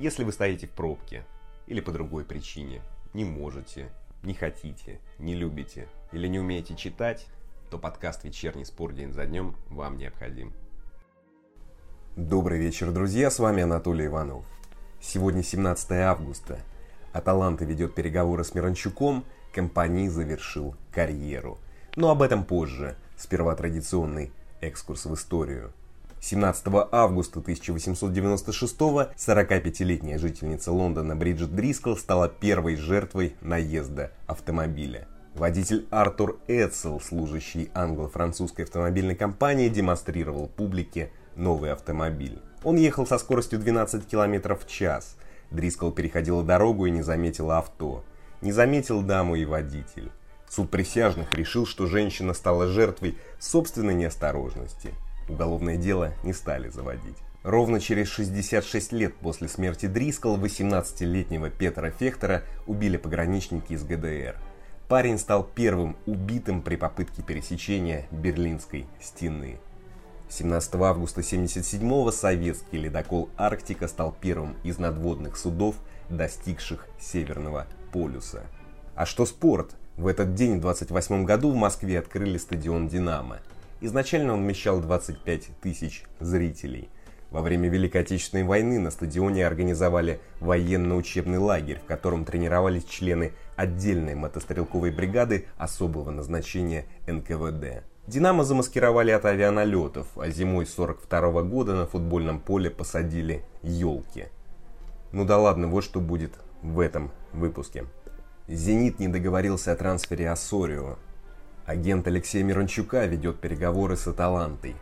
Если вы стоите в пробке или по другой причине, не можете, не хотите, не любите или не умеете читать, то подкаст «Вечерний спор день за днем» вам необходим. Добрый вечер, друзья, с вами Анатолий Иванов. Сегодня 17 августа. Аталанта ведет переговоры с Миранчуком, компании завершил карьеру. Но об этом позже. Сперва традиционный экскурс в историю. 17 августа 1896-го 45-летняя жительница Лондона Бриджит Дрискл стала первой жертвой наезда автомобиля. Водитель Артур Эдсел, служащий англо-французской автомобильной компании, демонстрировал публике новый автомобиль. Он ехал со скоростью 12 км в час. Дрискл переходила дорогу и не заметила авто. Не заметил даму и водитель. Суд присяжных решил, что женщина стала жертвой собственной неосторожности. Уголовное дело не стали заводить. Ровно через 66 лет после смерти Дрискл 18-летнего Петра Фехтера убили пограничники из ГДР. Парень стал первым убитым при попытке пересечения Берлинской стены. 17 августа 1977 советский ледокол «Арктика» стал первым из надводных судов, достигших Северного полюса. А что спорт? В этот день, в 28 году, в Москве открыли стадион «Динамо». Изначально он вмещал 25 тысяч зрителей. Во время Великой Отечественной войны на стадионе организовали военно-учебный лагерь, в котором тренировались члены отдельной мотострелковой бригады особого назначения НКВД. «Динамо» замаскировали от авианалетов, а зимой 42 года на футбольном поле посадили елки. Ну да ладно, вот что будет в этом выпуске. «Зенит» не договорился о трансфере Ассорио. Агент Алексея Мирончука ведет переговоры с Аталантой.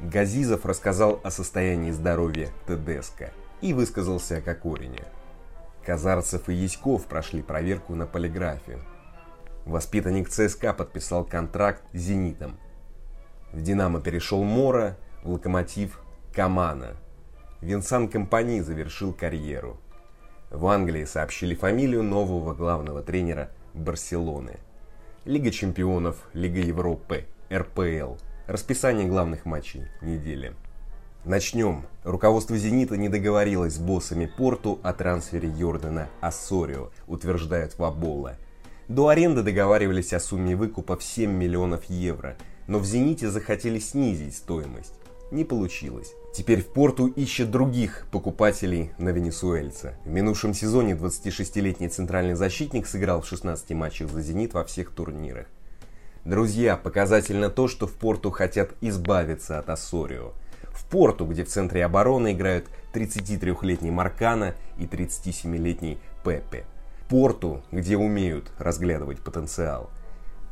Газизов рассказал о состоянии здоровья Тедеско и высказался о Кокорине. Казарцев и Яськов прошли проверку на полиграфе. Воспитанник ЦСКА подписал контракт с «Зенитом». В «Динамо» перешел Мора, в «Локомотив» – Камана. Винсан Компани завершил карьеру. В Англии сообщили фамилию нового главного тренера Барселоны. Лига чемпионов, Лига Европы, РПЛ. Расписание главных матчей недели. Начнем. Руководство «Зенита» не договорилось с боссами Порту о трансфере Йордана Ассорио, утверждает Вабола – до аренды договаривались о сумме выкупа в 7 миллионов евро, но в «Зените» захотели снизить стоимость. Не получилось. Теперь в порту ищет других покупателей на венесуэльца. В минувшем сезоне 26-летний центральный защитник сыграл в 16 матчах за «Зенит» во всех турнирах. Друзья, показательно то, что в порту хотят избавиться от Ассорио. В порту, где в центре обороны играют 33-летний Маркана и 37-летний Пепе порту, где умеют разглядывать потенциал.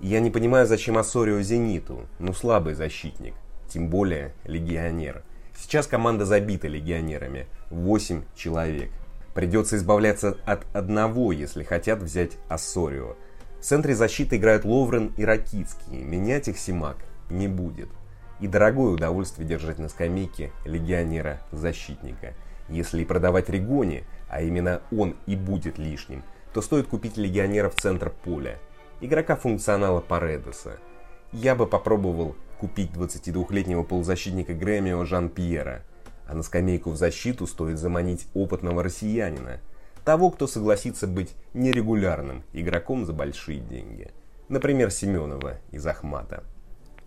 Я не понимаю, зачем Ассорио Зениту, ну слабый защитник, тем более легионер. Сейчас команда забита легионерами, 8 человек. Придется избавляться от одного, если хотят взять Ассорио. В центре защиты играют Ловрен и Ракицкий, менять их Симак не будет. И дорогое удовольствие держать на скамейке легионера-защитника. Если продавать Ригони, а именно он и будет лишним – то стоит купить легионера в центр поля, игрока функционала Паредоса. Я бы попробовал купить 22-летнего полузащитника Грэмио Жан-Пьера, а на скамейку в защиту стоит заманить опытного россиянина, того, кто согласится быть нерегулярным игроком за большие деньги. Например, Семенова из Ахмата.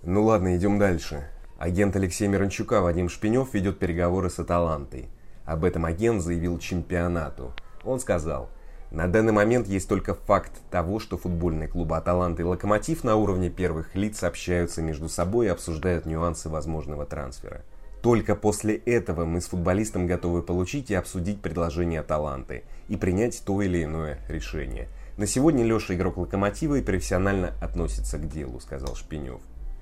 Ну ладно, идем дальше. Агент Алексея Мирончука Вадим Шпинев ведет переговоры с Аталантой. Об этом агент заявил чемпионату. Он сказал – на данный момент есть только факт того, что футбольные клубы «Аталанта» и «Локомотив» на уровне первых лиц общаются между собой и обсуждают нюансы возможного трансфера. Только после этого мы с футболистом готовы получить и обсудить предложение «Аталанты» и принять то или иное решение. На сегодня Леша игрок «Локомотива» и профессионально относится к делу, сказал Шпинев.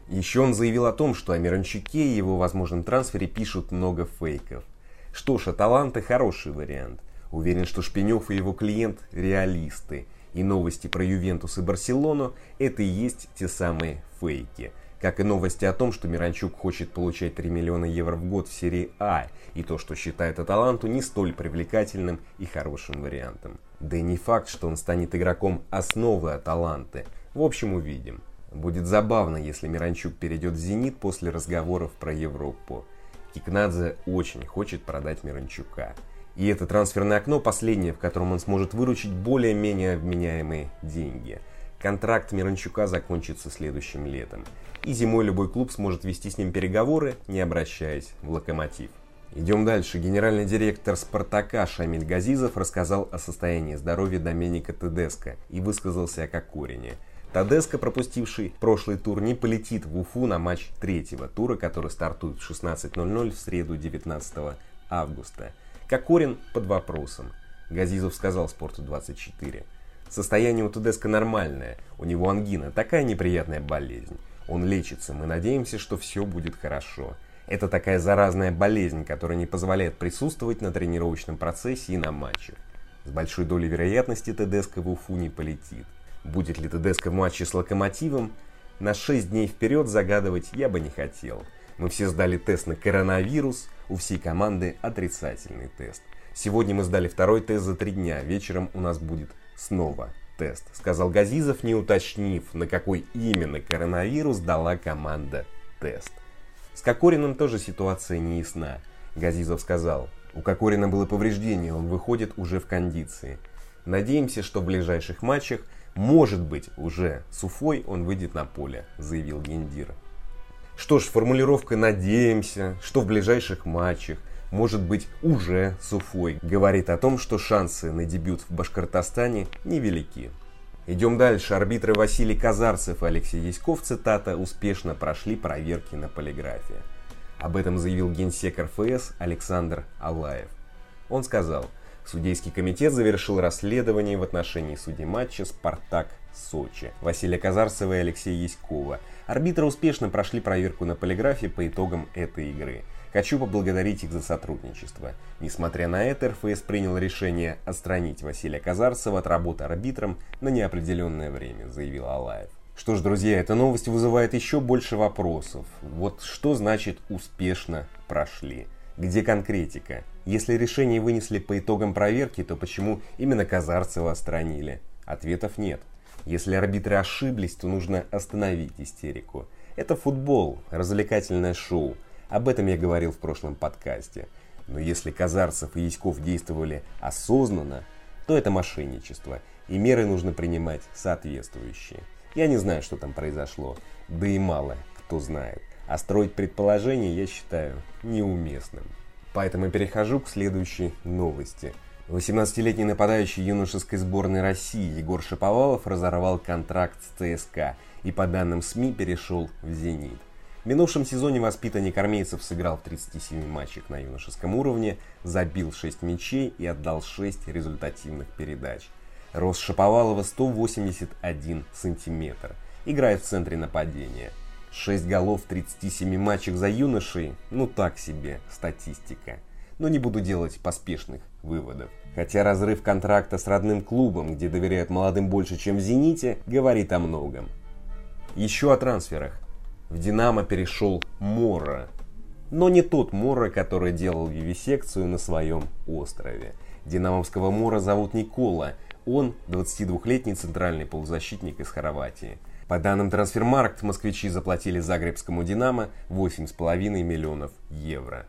Еще он заявил о том, что о Миранчуке и его возможном трансфере пишут много фейков. Что ж, «Аталанты» хороший вариант. Уверен, что Шпинев и его клиент – реалисты. И новости про Ювентус и Барселону – это и есть те самые фейки. Как и новости о том, что Миранчук хочет получать 3 миллиона евро в год в серии А, и то, что считает Аталанту не столь привлекательным и хорошим вариантом. Да и не факт, что он станет игроком основы Аталанты. В общем, увидим. Будет забавно, если Миранчук перейдет в «Зенит» после разговоров про Европу. Кикнадзе очень хочет продать Миранчука. И это трансферное окно последнее, в котором он сможет выручить более-менее вменяемые деньги. Контракт Миранчука закончится следующим летом. И зимой любой клуб сможет вести с ним переговоры, не обращаясь в локомотив. Идем дальше. Генеральный директор «Спартака» Шамиль Газизов рассказал о состоянии здоровья Доменика Тедеско и высказался о Кокорине. Тедеско, пропустивший прошлый тур, не полетит в Уфу на матч третьего тура, который стартует в 16.00 в среду 19 августа. Кокорин под вопросом. Газизов сказал «Спорту 24». Состояние у Тедеско нормальное, у него ангина, такая неприятная болезнь. Он лечится, мы надеемся, что все будет хорошо. Это такая заразная болезнь, которая не позволяет присутствовать на тренировочном процессе и на матчах. С большой долей вероятности Тедеско в Уфу не полетит. Будет ли Тедеско в матче с Локомотивом, на 6 дней вперед загадывать я бы не хотел. Мы все сдали тест на коронавирус, у всей команды отрицательный тест. Сегодня мы сдали второй тест за три дня, вечером у нас будет снова тест, сказал Газизов, не уточнив, на какой именно коронавирус дала команда тест. С Кокориным тоже ситуация не ясна. Газизов сказал, у Кокорина было повреждение, он выходит уже в кондиции. Надеемся, что в ближайших матчах, может быть, уже с Уфой он выйдет на поле, заявил Гендир. Что ж, формулировка «надеемся», что в ближайших матчах, может быть, уже с Уфой, говорит о том, что шансы на дебют в Башкортостане невелики. Идем дальше. Арбитры Василий Казарцев и Алексей Яськов, цитата, успешно прошли проверки на полиграфе. Об этом заявил генсек РФС Александр Алаев. Он сказал, судейский комитет завершил расследование в отношении судей матча «Спартак-Сочи» Василия Казарцева и Алексея Яськова. Арбитры успешно прошли проверку на полиграфе по итогам этой игры – Хочу поблагодарить их за сотрудничество. Несмотря на это, РФС принял решение отстранить Василия Казарцева от работы арбитром на неопределенное время, заявил Алаев. Что ж, друзья, эта новость вызывает еще больше вопросов. Вот что значит «успешно прошли»? Где конкретика? Если решение вынесли по итогам проверки, то почему именно Казарцева отстранили? Ответов нет. Если арбитры ошиблись, то нужно остановить истерику. Это футбол, развлекательное шоу. Об этом я говорил в прошлом подкасте. Но если Казарцев и Яськов действовали осознанно, то это мошенничество, и меры нужно принимать соответствующие. Я не знаю, что там произошло, да и мало кто знает. А строить предположения я считаю неуместным. Поэтому перехожу к следующей новости. 18-летний нападающий юношеской сборной России Егор Шаповалов разорвал контракт с ЦСКА и по данным СМИ перешел в «Зенит». В минувшем сезоне воспитанник армейцев сыграл в 37 матчах на юношеском уровне, забил 6 мячей и отдал 6 результативных передач. Рост Шаповалова 181 сантиметр. Играет в центре нападения. 6 голов в 37 матчах за юношей, ну так себе статистика. Но не буду делать поспешных выводов. Хотя разрыв контракта с родным клубом, где доверяют молодым больше, чем в «Зените», говорит о многом. Еще о трансферах. В «Динамо» перешел Мора. Но не тот Мора, который делал вивисекцию на своем острове. Динамовского Мора зовут Никола. Он 22-летний центральный полузащитник из Хорватии. По данным Трансфермаркт, москвичи заплатили Загребскому «Динамо» 8,5 миллионов евро.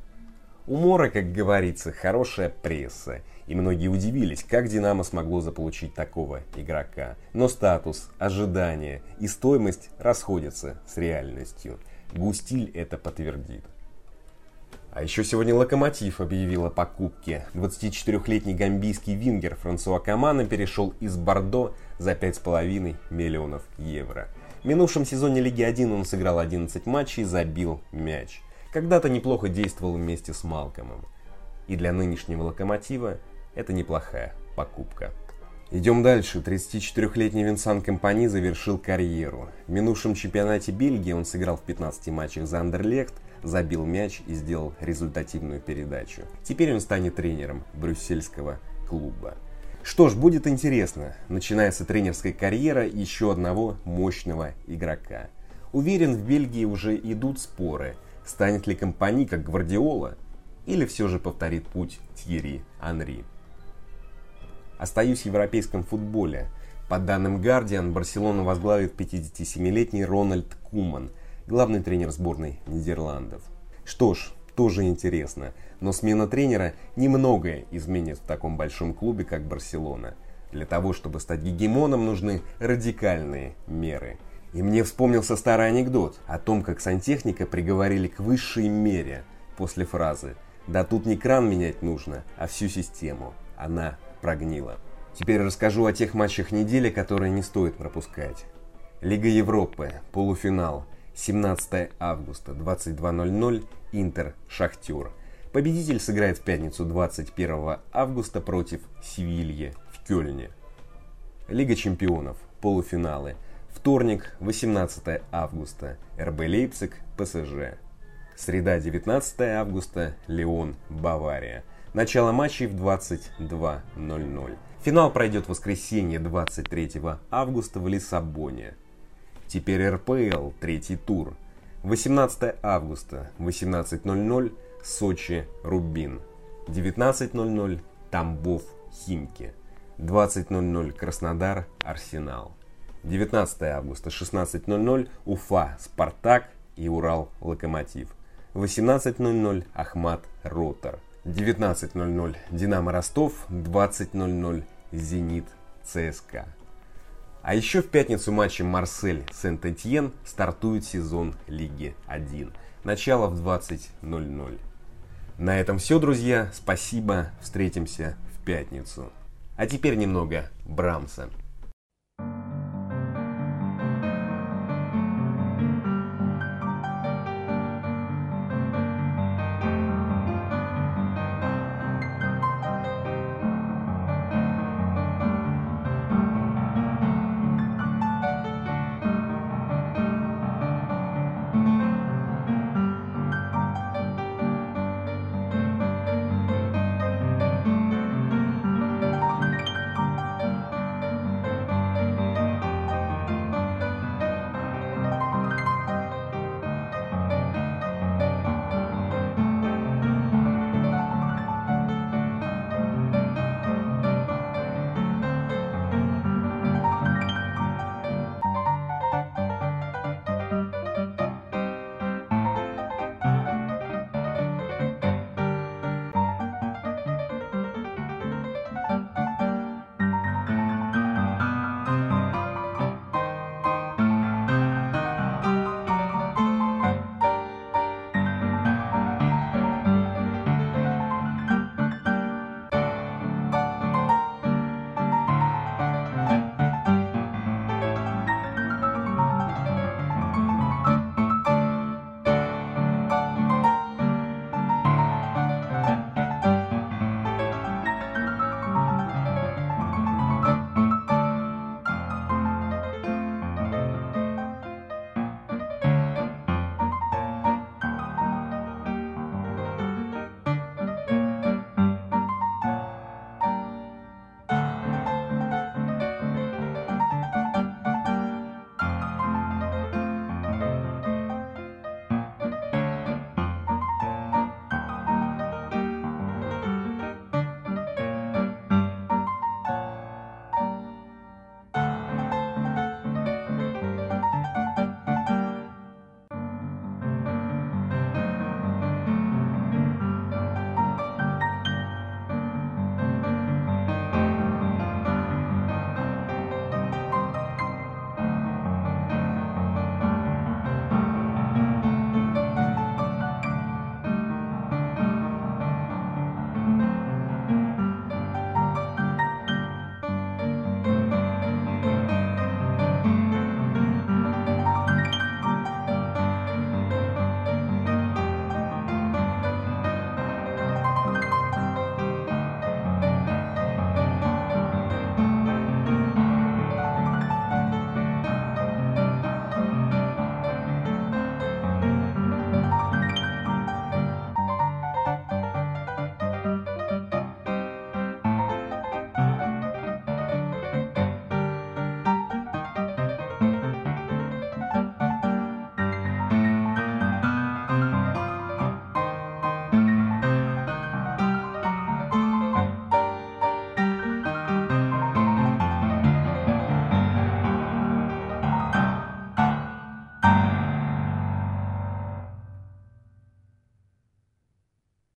У Мора, как говорится, хорошая пресса, и многие удивились, как «Динамо» смогло заполучить такого игрока. Но статус, ожидания и стоимость расходятся с реальностью. Густиль это подтвердит. А еще сегодня «Локомотив» объявил о покупке. 24-летний гамбийский вингер Франсуа Камана перешел из Бордо за 5,5 миллионов евро. В минувшем сезоне Лиги 1 он сыграл 11 матчей и забил мяч. Когда-то неплохо действовал вместе с Малкомом. И для нынешнего локомотива это неплохая покупка. Идем дальше. 34-летний Винсан Компани завершил карьеру. В минувшем чемпионате Бельгии он сыграл в 15 матчах за Андерлехт, забил мяч и сделал результативную передачу. Теперь он станет тренером брюссельского клуба. Что ж, будет интересно. Начинается тренерская карьера еще одного мощного игрока. Уверен, в Бельгии уже идут споры – Станет ли компани как Гвардиола? Или все же повторит путь Тьерри Анри? Остаюсь в европейском футболе. По данным Guardian, Барселону возглавит 57-летний Рональд Куман, главный тренер сборной Нидерландов. Что ж, тоже интересно, но смена тренера немногое изменит в таком большом клубе, как Барселона. Для того, чтобы стать гегемоном, нужны радикальные меры. И мне вспомнился старый анекдот о том, как сантехника приговорили к высшей мере после фразы «Да тут не кран менять нужно, а всю систему. Она прогнила». Теперь расскажу о тех матчах недели, которые не стоит пропускать. Лига Европы, полуфинал, 17 августа, 22.00, Интер, Шахтер. Победитель сыграет в пятницу 21 августа против Севильи в Кёльне. Лига чемпионов, полуфиналы, вторник, 18 августа, РБ Лейпциг, ПСЖ. Среда, 19 августа, Леон, Бавария. Начало матчей в 22.00. Финал пройдет в воскресенье 23 августа в Лиссабоне. Теперь РПЛ, третий тур. 18 августа, 18.00, Сочи, Рубин. 19.00, Тамбов, Химки. 20.00, Краснодар, Арсенал. 19 августа, 16.00, Уфа, Спартак и Урал, Локомотив. 18.00, Ахмат, Ротор. 19.00, Динамо Ростов, 20.00, Зенит, ЦСКА. А еще в пятницу матчи Марсель Сент-Этьен стартует сезон Лиги 1. Начало в 20.00. На этом все, друзья. Спасибо. Встретимся в пятницу. А теперь немного Брамса.